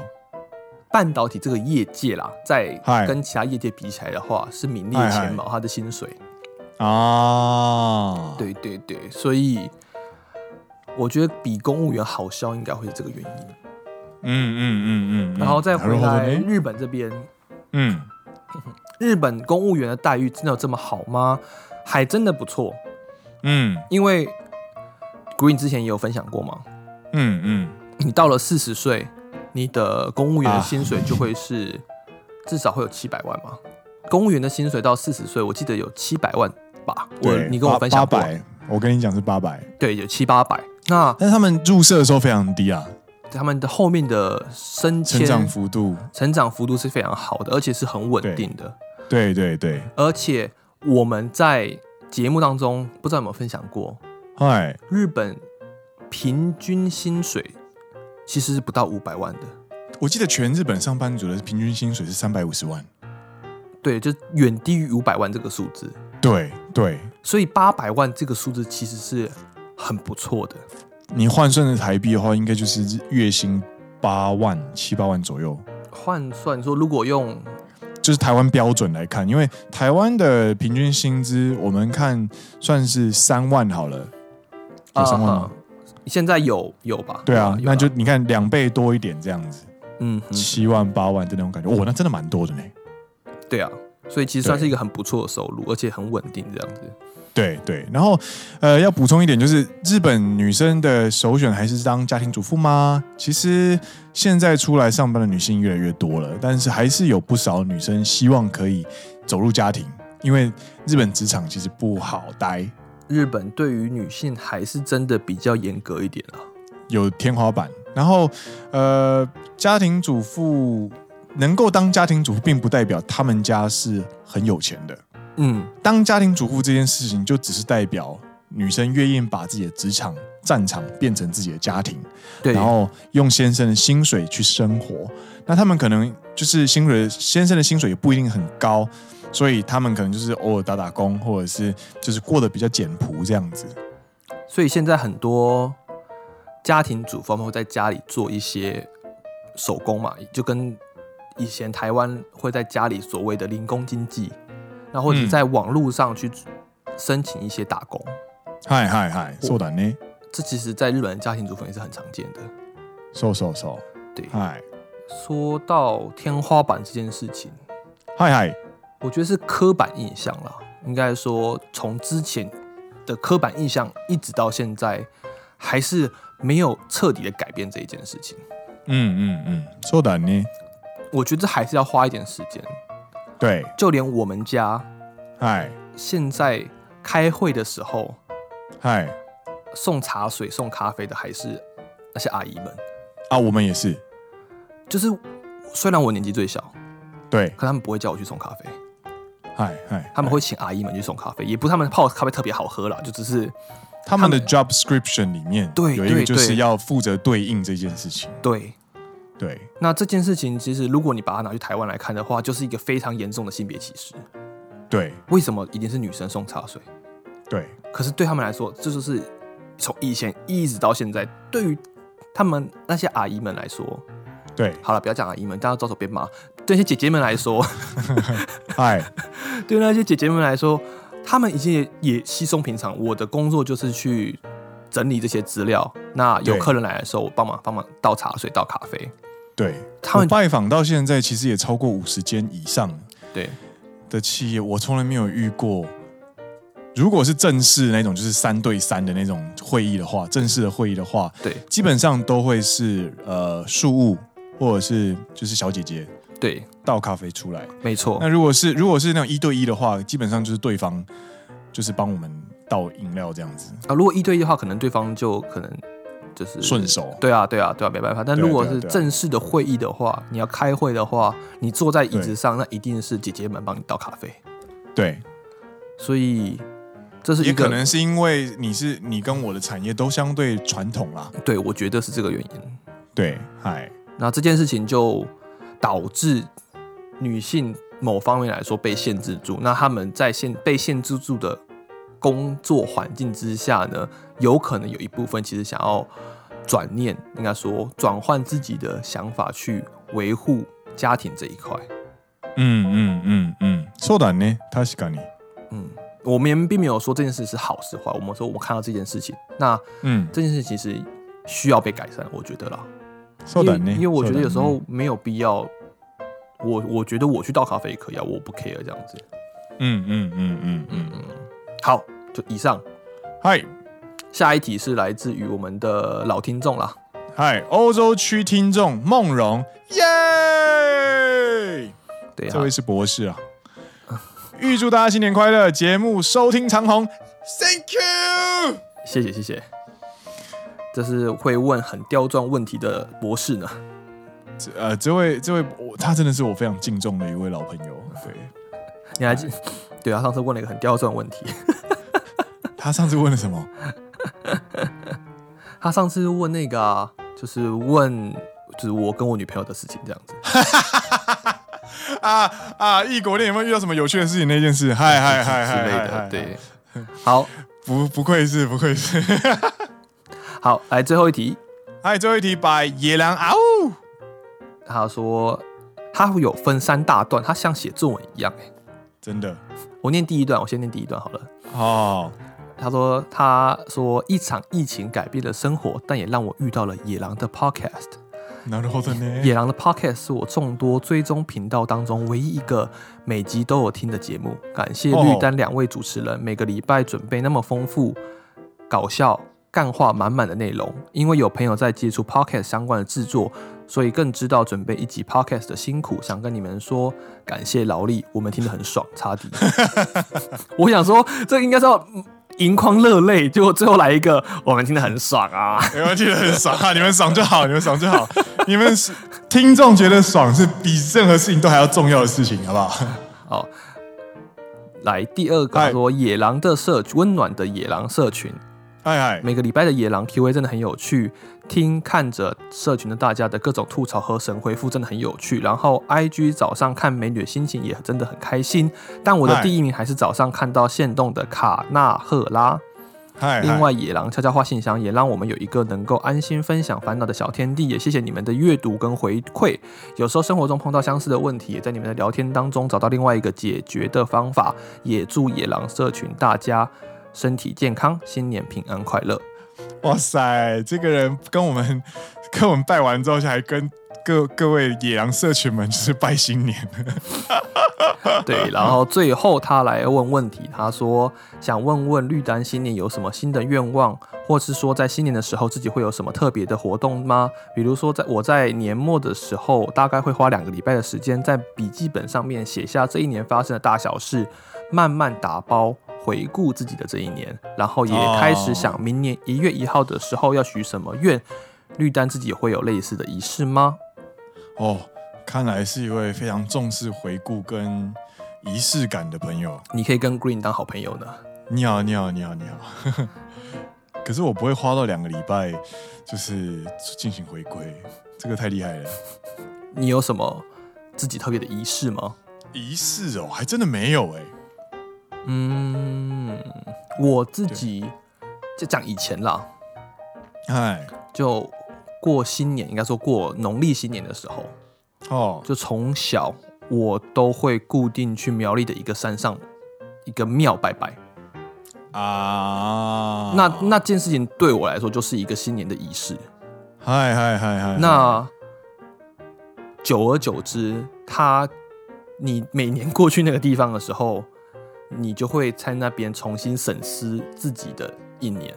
半导体这个业界啦，在跟其他业界比起来的话，是名列前茅。他的薪水啊，对对对，所以我觉得比公务员好销，应该会是这个原因。嗯嗯嗯嗯，然后再回来日本这边，嗯，[laughs] 日本公务员的待遇真的有这么好吗？还真的不错。嗯，因为 Green 之前也有分享过嘛，嗯嗯，你到了四十岁，你的公务员的薪水就会是至少会有七百万嘛。公务员的薪水到四十岁，我记得有七百万吧？我你跟我分享过，我跟你讲是八百，对，有七八百。那但是他们入社的时候非常低啊，他们的后面的升迁成长幅度，成长幅度是非常好的，而且是很稳定的。对对对，而且我们在。节目当中不知道有没有分享过？嗨，日本平均薪水其实是不到五百万的。我记得全日本上班族的平均薪水是三百五十万。对，就远低于五百万这个数字。对对，所以八百万这个数字其实是很不错的。你换算成台币的话，应该就是月薪八万七八万左右。换算说，如果用就是台湾标准来看，因为台湾的平均薪资，我们看算是三万好了，有三万吗？啊现在有有吧？对啊，有那就你看两倍多一点这样子，嗯，七万八万的那种感觉，哇，那真的蛮多的呢。对啊，所以其实算是一个很不错的收入，而且很稳定这样子。对对，然后呃，要补充一点，就是日本女生的首选还是当家庭主妇吗？其实现在出来上班的女性越来越多了，但是还是有不少女生希望可以走入家庭，因为日本职场其实不好待。日本对于女性还是真的比较严格一点啊，有天花板。然后，呃，家庭主妇能够当家庭主妇，并不代表他们家是很有钱的。嗯，当家庭主妇这件事情，就只是代表女生愿意把自己的职场战场变成自己的家庭，对，然后用先生的薪水去生活。那他们可能就是薪水，先生的薪水也不一定很高。所以他们可能就是偶尔打打工，或者是就是过得比较简朴这样子。所以现在很多家庭主妇们会在家里做一些手工嘛，就跟以前台湾会在家里所谓的零工经济，那或者在网络上去申请一些打工。嗨嗨嗨，そうだね。这其实在日本的家庭主妇也是很常见的。so so so，对。嗨，说到天花板这件事情，嗨嗨。我觉得是刻板印象啦，应该说从之前的刻板印象一直到现在，还是没有彻底的改变这一件事情。嗯嗯嗯，そうだね。我觉得还是要花一点时间。对，就连我们家，嗨，现在开会的时候， 嗨，送茶水、送咖啡的还是那些阿姨们啊，我们也是。就是虽然我年纪最小，对，可他们不会叫我去送咖啡。嗨嗨，他们会请阿姨们去送咖啡，也不是他们泡咖啡特别好喝啦，就只是他们的 job description 里面对有一个就是要负责对应这件事情。对对，那这件事情其实如果你把它拿去台湾来看的话，就是一个非常严重的性别歧视。对，为什么一定是女生送茶水？对，可是对他们来说，这就是从以前一直到现在，对于他们那些阿姨们来说，对，好了，不要讲阿姨们，大家招手别骂。对那些姐姐们来说，[laughs] 嗨，[laughs] 对那些姐姐们来说，他们已经也，也稀松平常。我的工作就是去整理这些资料。那有客人来的时候，我帮忙帮忙倒茶水、倒咖啡。对，他们拜访到现在，其实也超过五十间以上。对的企业，我从来没有遇过。如果是正式那种，就是三对三的那种会议的话，正式的会议的话，对，基本上都会是呃，庶务或者是就是小姐姐。对，倒咖啡出来，没错。那如果是如果是那种一对一的话，基本上就是对方就是帮我们倒饮料这样子啊。如果一对一的话，可能对方就可能就是顺手。对啊，对啊，对啊，没办法。但如果是正式的会议的话，你要开会的话，你坐在椅子上，那一定是姐姐们帮你倒咖啡。对，所以这是一个也可能是因为你是你跟我的产业都相对传统啦。对，我觉得是这个原因。对，嗨，那这件事情就。导致女性某方面来说被限制住，那他们在限被限制住的工作环境之下呢，有可能有一部分其实想要转念，应该说转换自己的想法去维护家庭这一块。嗯嗯嗯嗯，そうだね，确かに。嗯， 我们并没有说这件事是好是坏，我们说我们看到这件事情，那嗯，这件事其实需要被改善，我觉得啦。因为因为我觉得有时候没有必要，我我觉得我去倒咖啡也可以啊，我不 care 这样子。嗯嗯嗯嗯嗯嗯。好，就以上。嗨，下一题是来自于我们的老听众啦。嗨，欧洲区听众梦荣，耶！对，这位是博士啊。预祝大家新年快乐，节目收听长虹，Thank you，谢谢谢谢。这是会问很刁钻问题的博士呢。这呃，这位这位，他真的是我非常敬重的一位老朋友。对，你还记？[laughs] 对啊，上次问了一个很刁钻问题。[laughs] 他上次问了什么？[laughs] 他上次问那个、啊，就是问，就是我跟我女朋友的事情，这样子。啊啊！异国恋有没有遇到什么有趣的事情？那件事，嗨嗨嗨嗨之类的，对，好，[laughs] 不不愧是不愧是，[laughs] 好，来最后一题，嗨，最后一题，by 野狼啊呜，他说他会有分三大段，他像写作文一样，哎，真的，我念第一段，我先念第一段好了，哦，他说他说一场疫情改变了生活，但也让我遇到了野狼的 podcast。[laughs] 野狼的 Podcast 是我众多追踪频道当中唯一一个每集都有听的节目。感谢绿丹两位主持人，每个礼拜准备那么丰富、搞笑、干话满满的内容。因为有朋友在接触 Podcast 相关的制作，所以更知道准备一集 Podcast 的辛苦。想跟你们说，感谢劳力，我们听得很爽。差点，[laughs] 我想说，这应该是要。盈眶热泪，结果最后来一个，我们听得很爽啊！你们听得很爽啊！你们爽就好，你们爽就好。[laughs] 你们是听众觉得爽，是比任何事情都还要重要的事情，好不好？好，来第二个说野狼的社温暖的野狼社群。哎哎，每个礼拜的野狼 Q&A 真的很有趣，听看着社群的大家的各种吐槽和神回复真的很有趣。然后 IG 早上看美女的心情也真的很开心。但我的第一名还是早上看到现动的卡纳赫拉。嗨，另外野狼悄悄话信箱也让我们有一个能够安心分享烦恼的小天地。也谢谢你们的阅读跟回馈。有时候生活中碰到相似的问题，也在你们的聊天当中找到另外一个解决的方法。也祝野狼社群大家。身体健康，新年平安快乐！[laughs] 哇塞，这个人跟我们 [laughs] 跟我们拜完之后，还跟各各位野狼社群们就是拜新年。[laughs] 对，然后最后他来问问题，他说想问问绿丹新年有什么新的愿望，或是说在新年的时候自己会有什么特别的活动吗？比如说在我在年末的时候，大概会花两个礼拜的时间在笔记本上面写下这一年发生的大小事，慢慢打包。回顾自己的这一年，然后也开始想明年一月一号的时候要许什么愿。绿丹自己也会有类似的仪式吗？哦，看来是一位非常重视回顾跟仪式感的朋友。你可以跟 Green 当好朋友呢。你好，你好，你好，你好。[laughs] 可是我不会花到两个礼拜，就是进行回归，这个太厉害了。你有什么自己特别的仪式吗？仪式哦，还真的没有哎。嗯，我自己就讲以前啦，哎，就过新年，应该说过农历新年的时候，哦，就从小我都会固定去苗栗的一个山上一个庙拜拜啊。那那件事情对我来说就是一个新年的仪式。嗨嗨嗨嗨，那久而久之，他你每年过去那个地方的时候。你就会在那边重新审视自己的一年，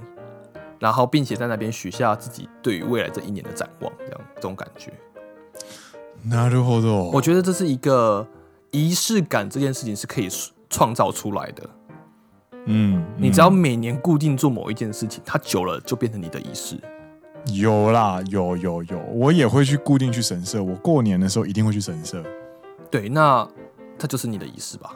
然后并且在那边许下自己对于未来这一年的展望，这样这种感觉。なるほど。我觉得这是一个仪式感，这件事情是可以创造出来的。嗯，嗯，你只要每年固定做某一件事情，它久了就变成你的仪式。有啦，有有有，我也会去固定去神社，我过年的时候一定会去神社。对，那它就是你的仪式吧。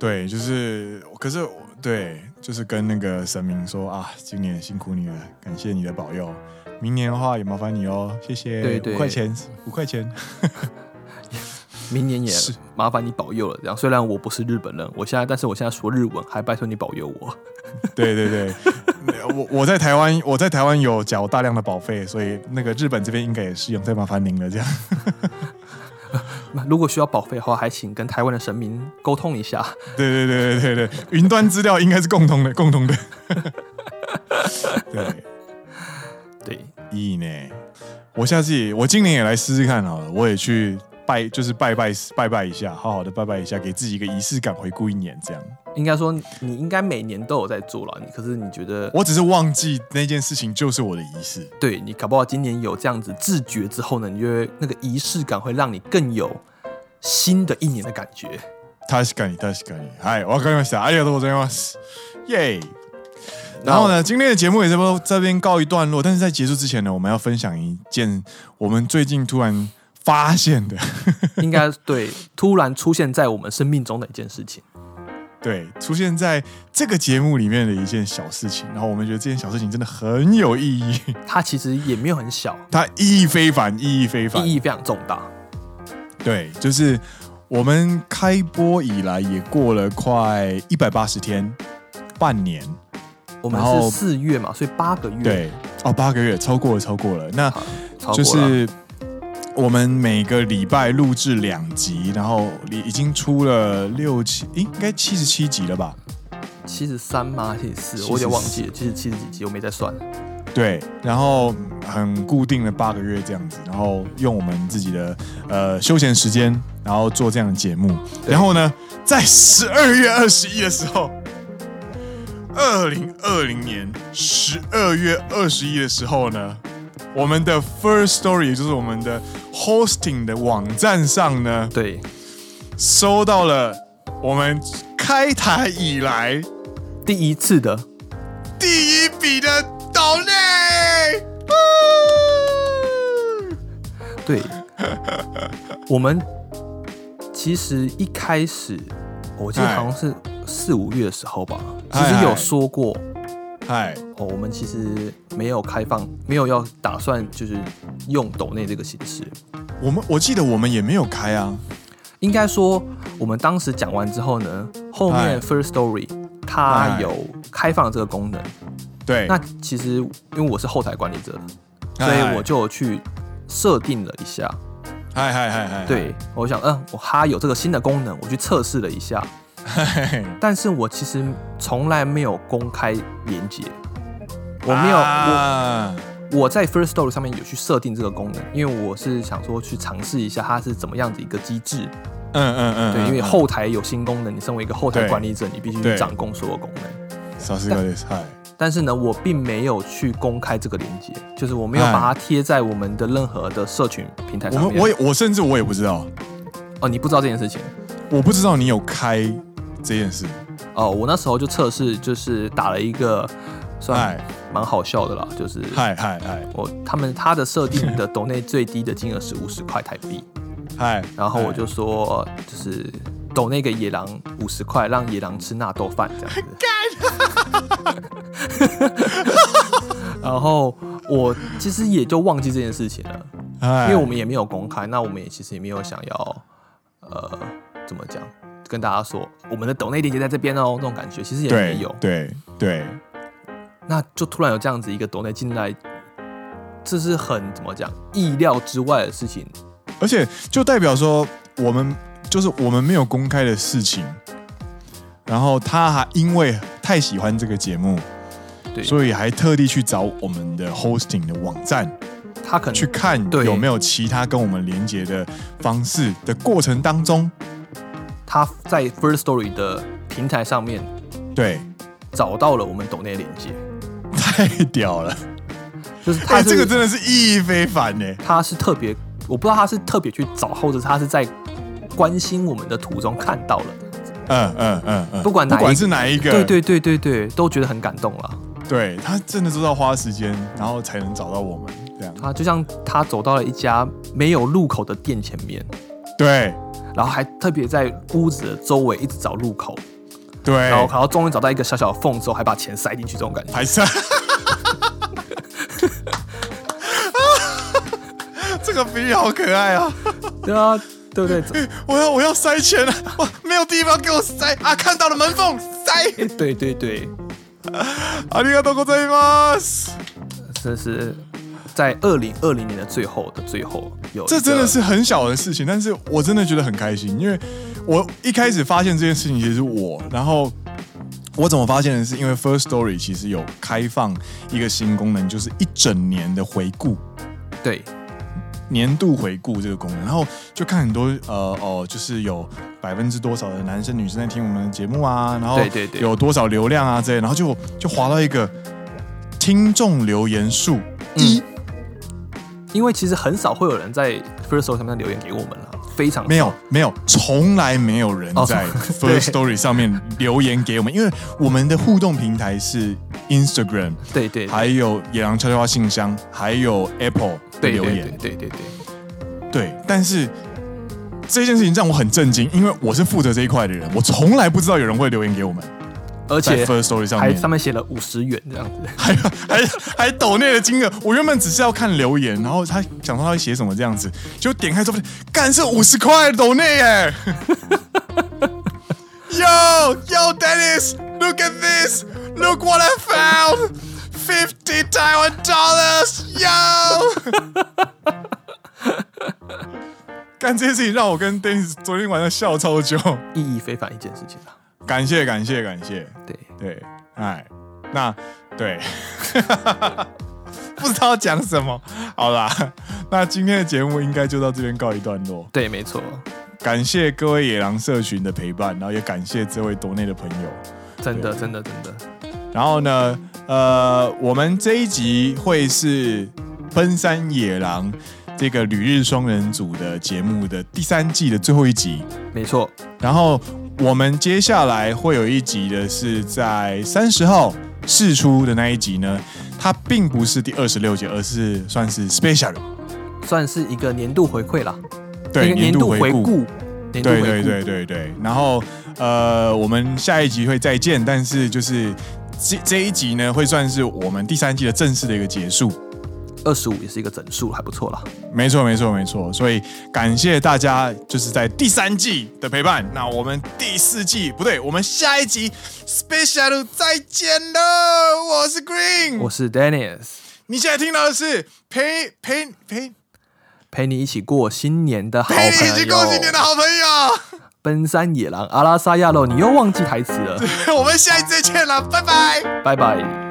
对，就是，可是，对，就是跟那个神明说啊，今年辛苦你了，感谢你的保佑，明年的话也麻烦你哦，谢谢，对对，五块钱，五块钱，[laughs] 明年也麻烦你保佑了。这样，虽然我不是日本人，我现在，但是我现在说日文，还拜托你保佑我。[laughs] 对对对，我我在台湾，我在台湾有缴大量的保费，所以那个日本这边应该也适用，再麻烦您了，这样。那如果需要保费的话，还请跟台湾的神明沟通一下。对对对对对对，云端资料应该是共同的，共同的。对对，意义呢？我下次也，我今年也来试试看好了，我也去。拜就是拜拜拜拜一下，好好的拜拜一下，给自己一个仪式感，回顾一年这样。应该说你应该每年都有在做了，你可是你觉得？我只是忘记那件事情就是我的仪式。对，你搞不好今年有这样子自觉之后呢，你觉得那个仪式感会让你更有新的一年的感觉。确かに确かに。嗨，わかりました。ありがとうございます。耶。然后呢，今天的节目也差不多这边告一段落。但是在结束之前呢，我们要分享一件我们最近突然。 发现的，[laughs] 应该对，突然出现在我们生命中的一件事情，对，出现在这个节目里面的一件小事情，然后我们觉得这件小事情真的很有意义。它其实也没有很小，它意义非凡，意义非凡，意义非常重大。对，就是我们开播以来也过了快一百八十天，半年。我们是四月嘛，所以八个月。对，哦，八个月，超过了，超过了。那就是我们每个礼拜录制两集，然后已经出了六七，应该七十七集了吧？七十三吗？七十四？我有点忘记了。其实七十几集，我没在算。对，然后很固定的八个月这样子，然后用我们自己的呃休闲时间，然后做这样的节目。然后呢，在十二月二十一的时候，二零二零年十二月二十一的时候呢，我们的 First Story，也就是我们的 Hosting 的网站上呢，对，收到了我们开台以来第一次的第一笔的。岛内，[laughs] 对，我们其实一开始，我记得好像是四五月的时候吧，其实有说过，嗨，哦，我们其实没有开放，没有要打算就是用抖内这个形式。我们我记得我们也没有开啊，应该说我们当时讲完之后呢，后面 First Story 它有开放这个功能。对，那其实因为我是后台管理者，所以我就去设定了一下。嗨嗨嗨嗨！对，我想，嗯，我哈有这个新的功能，我去测试了一下。[laughs] 但是我其实从来没有公开连接，我没有我我在 First Story 上面有去设定这个功能，因为我是想说去尝试一下它是怎么样的一个机制。嗯嗯嗯，对，因为后台有新功能，你身为一个后台管理者，你必须去掌控所有功能。但是呢，我并没有去公开这个链接，就是我没有把它贴在我们的任何的社群平台上面。我我我甚至我也不知道。哦，你不知道这件事情？我不知道你有开这件事。哦，我那时候就测试，就是打了一个算蛮好笑的啦，就是嗨嗨嗨，我他们他的设定的抖内最低的金额是五十块台币。嗨，然后我就说，就是抖那个野狼五十块，让野狼吃纳豆饭这样子。然后我其实也就忘记这件事情了，因为我们也没有公开，那我们也其实也没有想要，呃，怎么讲，跟大家说我们的抖内链接在这边哦，那种感觉其实也没有，对对，那就突然有这样子一个抖内进来，这是很怎么讲意料之外的事情，而且就代表说我们就是我们没有公开的事情。然后他还因为太喜欢这个节目，对，所以还特地去找我们的 hosting 的网站，他可能去看有没有其他跟我们连接的方式的过程当中，他在 First Story 的平台上面，对，找到了我们抖内连接，太屌了，就是他这个真的是意义非凡呢。他是特别，我不知道他是特别去找，或者他是在关心我们的途中看到了。嗯嗯嗯嗯，不管哪不管是哪一个，对对对对对，都觉得很感动了。对，他真的知道花时间，然后才能找到我们这样。他就像他走到了一家没有入口的店前面，对，然后还特别在屋子的周围一直找入口，对，然后然后终于找到一个小小的缝之后，还把钱塞进去，这种感觉。还是，这个比喻好可爱啊！[laughs] 对啊。对不对？[laughs] 我要我要塞钱了，哇，没有地方给我塞啊！看到了门缝，塞。对对对，あ[laughs] りがとうございます。这是 在二零二零年的最后的最后有，这真的是很小的事情，但是我真的觉得很开心，因为我一开始发现这件事情其实是我，然后我怎么发现的是因为 First Story 其实有开放一个新功能，就是一整年的回顾。对。年度回顾这个功能，然后就看很多呃哦，就是有百分之多少的男生女生在听我们的节目啊，然后有多少流量啊这些，然后就就划到一个听众留言数一，因为其实很少会有人在 First Story 上面留言给我们了。非常没有没有，从来没有人在 [laughs] First Story 上面留言给我们，因为我们的互动平台是 Instagram，对对，还有野狼悄悄话信箱，还有 Apple 的留言，对对对对。但是这件事情让我很震惊，因为我是负责这一块的人，我从来不知道有人会留言给我们。而且 First Story 上面还上面写了五十元这样子，[laughs] 还还还抖内的金额，我原本只是要看留言，然后他想说他会写什么这样子，就点开之后，干是五十块抖内耶！[laughs] Yo Yo Dennis，look at this，look what I found，fifty Taiwan dollars，Yo！[laughs] 干这件事情让我跟 Dennis 昨天晚上笑超久，意义非凡一件事情啊！感谢感谢感谢，对对，哎，那对，[laughs] 不知道讲什么，好啦，那今天的节目应该就到这边告一段落。对，没错，感谢各位野狼社群的陪伴，然后也感谢这位多内的朋友，真的真的真的。然后呢，呃，我们这一集会是奔山野狼。这个旅日双人组的节目的第三季的最后一集，没错。然后我们接下来会有一集的是在三十号试出的那一集呢，它并不是第二十六集，而是算是 special，算是一个年度回馈啦。对，年度回顾。回顾对对对对对。然后呃，我们下一集会再见，但是就是这这一集呢，会算是我们第三季的正式的一个结束。二十五也是一个整数，还不错啦。没错，没错，没错。所以感谢大家，就是在第三季的陪伴。那我们第四季不对，我们下一集 special 再见了。我是 Green，我是 Dennis。你现在听到的是陪陪陪陪你一起过新年的好朋友，陪你一起过新年的好朋友，奔山野狼阿拉萨亚喽，你又忘记台词了。[laughs] 我们下一次再见了，拜拜，拜拜。